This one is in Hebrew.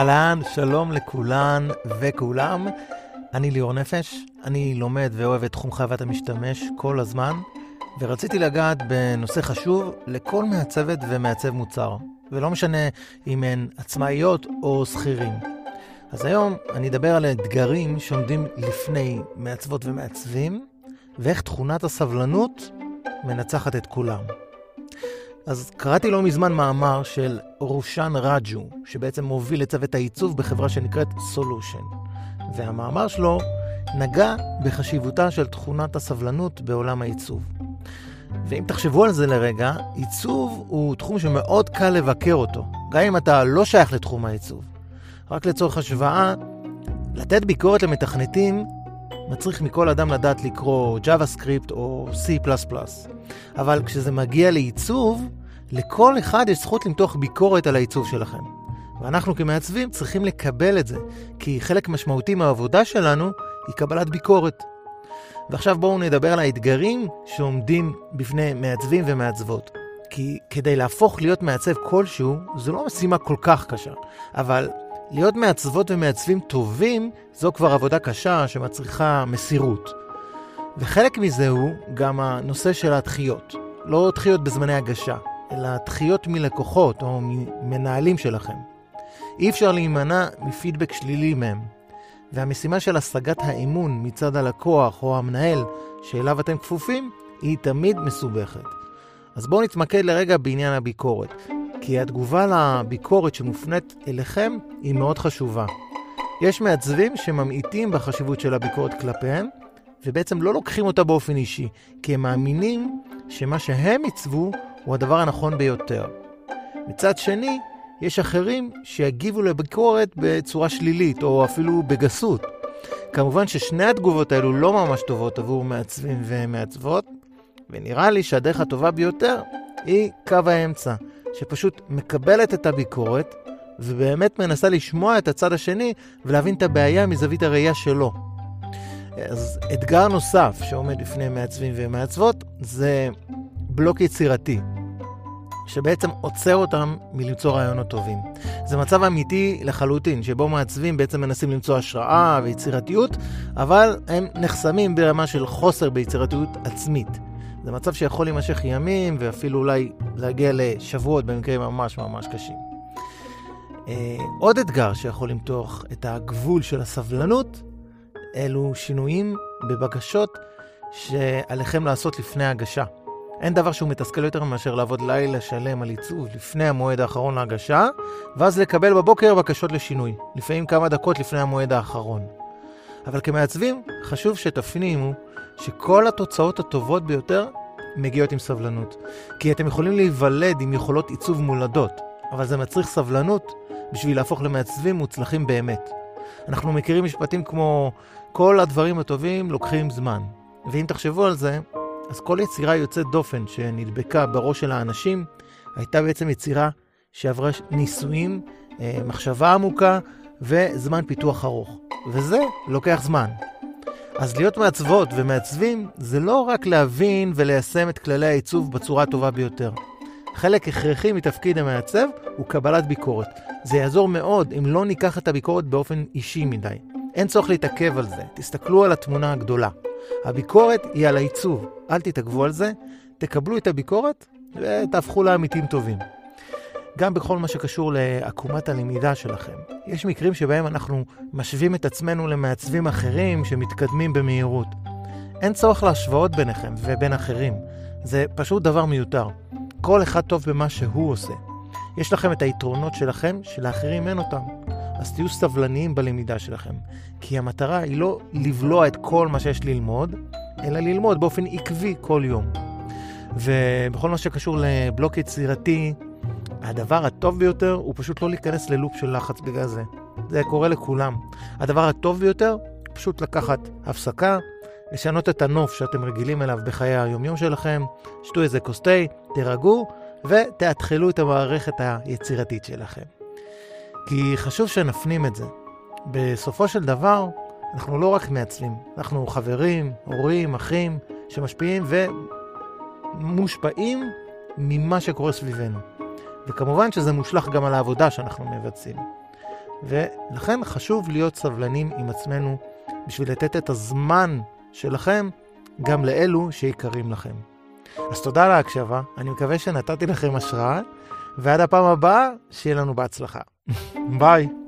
אהלן, שלום לכולן וכולם. אני ליאור נפש, אני לומד ואוהב את תחום חוות המשתמש כל הזמן, ורציתי לגעת בנושא חשוב לכל מעצבת ומעצב מוצר, ולא משנה אם הן עצמאיות או שכירים. אז היום אני אדבר על האתגרים שעומדים לפני מעצבות ומעצבים, ואיך תכונת הסבלנות מנצחת את כולם. אז קראתי לא מזמן מאמר של רושן רג'ו, שבעצם מוביל את צוות העיצוב בחברה שנקראת סולושן. והמאמר שלו נגע בחשיבותה של תכונת הסבלנות בעולם העיצוב. ואם תחשבו על זה לרגע, עיצוב הוא תחום שמאוד קל לבקר אותו, גם אם אתה לא שייך לתחום העיצוב. רק לצורך השוואה, לתת ביקורת למתכנתים מצריך מכל אדם לדעת לקרוא JavaScript או C++. אבל כשזה מגיע לעיצוב, לכל אחד יש זכות למתוח ביקורת על העיצוב שלכם. ואנחנו כמעצבים צריכים לקבל את זה, כי חלק משמעותי מהעבודה שלנו היא קבלת ביקורת. ועכשיו בואו נדבר על האתגרים שעומדים בפני מעצבים ומעצבות. כי כדי להפוך להיות מעצב כלשהו, זו לא משימה כל כך קשה. אבל להיות מעצבות ומעצבים טובים, זו כבר עבודה קשה שמצריכה מסירות. וחלק מזה הוא גם הנושא של הדחיות. לא דחיות בזמני הגשה, אלא דחיות מלקוחות או ממנהלים שלכם. אי אפשר להימנע מפידבק שלילי מהם. והמשימה של השגת האמון מצד הלקוח או המנהל שאליו אתם כפופים, היא תמיד מסובכת. אז בואו נתמקד לרגע בעניין הביקורת. כי התגובה לביקורת שמופנית אליכם היא מאוד חשובה. יש מעצבים שממעיטים בחשיבות של הביקורת כלפיהם, ובעצם לא לוקחים אותה באופן אישי, כי הם מאמינים שמה שהם עיצבו הוא הדבר הנכון ביותר. מצד שני, יש אחרים שיגיבו לביקורת בצורה שלילית, או אפילו בגסות. כמובן ששני התגובות האלו לא ממש טובות עבור מעצבים ומעצבות, ונראה לי שהדרך הטובה ביותר היא קו האמצע. שפשוט מקבלת את הביקורת ובאמת מנסה לשמוע את הצד השני ולהבין את הבעיה מזווית הראייה שלו. אז אתגר נוסף שעומד בפני מעצבים ומעצבות זה בלוק יצירתי, שבעצם עוצר אותם מלמצוא רעיונות טובים. זה מצב אמיתי לחלוטין, שבו מעצבים בעצם מנסים למצוא השראה ויצירתיות, אבל הם נחסמים ברמה של חוסר ביצירתיות עצמית. זה מצב שיכול להימשך ימים ואפילו אולי להגיע לשבועות במקרים ממש ממש קשים. אה, עוד אתגר שיכול למתוח את הגבול של הסבלנות, אלו שינויים בבקשות שעליכם לעשות לפני הגשה. אין דבר שהוא מתסכל יותר מאשר לעבוד לילה שלם על עיצוב לפני המועד האחרון להגשה, ואז לקבל בבוקר בקשות לשינוי, לפעמים כמה דקות לפני המועד האחרון. אבל כמעצבים, חשוב שתפנימו שכל התוצאות הטובות ביותר מגיעות עם סבלנות. כי אתם יכולים להיוולד עם יכולות עיצוב מולדות, אבל זה מצריך סבלנות בשביל להפוך למעצבים מוצלחים באמת. אנחנו מכירים משפטים כמו כל הדברים הטובים לוקחים זמן. ואם תחשבו על זה, אז כל יצירה יוצאת דופן שנדבקה בראש של האנשים, הייתה בעצם יצירה שעברה ניסויים, אה, מחשבה עמוקה וזמן פיתוח ארוך. וזה לוקח זמן. אז להיות מעצבות ומעצבים זה לא רק להבין וליישם את כללי העיצוב בצורה הטובה ביותר. חלק הכרחי מתפקיד המעצב הוא קבלת ביקורת. זה יעזור מאוד אם לא ניקח את הביקורת באופן אישי מדי. אין צורך להתעכב על זה, תסתכלו על התמונה הגדולה. הביקורת היא על העיצוב, אל תתעכבו על זה, תקבלו את הביקורת ותהפכו לעמיתים טובים. גם בכל מה שקשור לעקומת הלמידה שלכם. יש מקרים שבהם אנחנו משווים את עצמנו למעצבים אחרים שמתקדמים במהירות. אין צורך להשוואות ביניכם ובין אחרים. זה פשוט דבר מיותר. כל אחד טוב במה שהוא עושה. יש לכם את היתרונות שלכם, שלאחרים אין אותם. אז תהיו סבלניים בלמידה שלכם. כי המטרה היא לא לבלוע את כל מה שיש ללמוד, אלא ללמוד באופן עקבי כל יום. ובכל מה שקשור לבלוק יצירתי, הדבר הטוב ביותר הוא פשוט לא להיכנס ללופ של לחץ בגלל זה. זה קורה לכולם. הדבר הטוב ביותר, פשוט לקחת הפסקה, לשנות את הנוף שאתם רגילים אליו בחיי היומיום שלכם, שתו איזה כוס תה, תירגעו ותאתחלו את המערכת היצירתית שלכם. כי חשוב שנפנים את זה. בסופו של דבר, אנחנו לא רק מעצבים, אנחנו חברים, הורים, אחים, שמשפיעים ומושפעים ממה שקורה סביבנו. וכמובן שזה מושלך גם על העבודה שאנחנו מבצעים. ולכן חשוב להיות סבלנים עם עצמנו בשביל לתת את הזמן שלכם גם לאלו שיקרים לכם. אז תודה על ההקשבה, אני מקווה שנתתי לכם השראה, ועד הפעם הבאה, שיהיה לנו בהצלחה. ביי.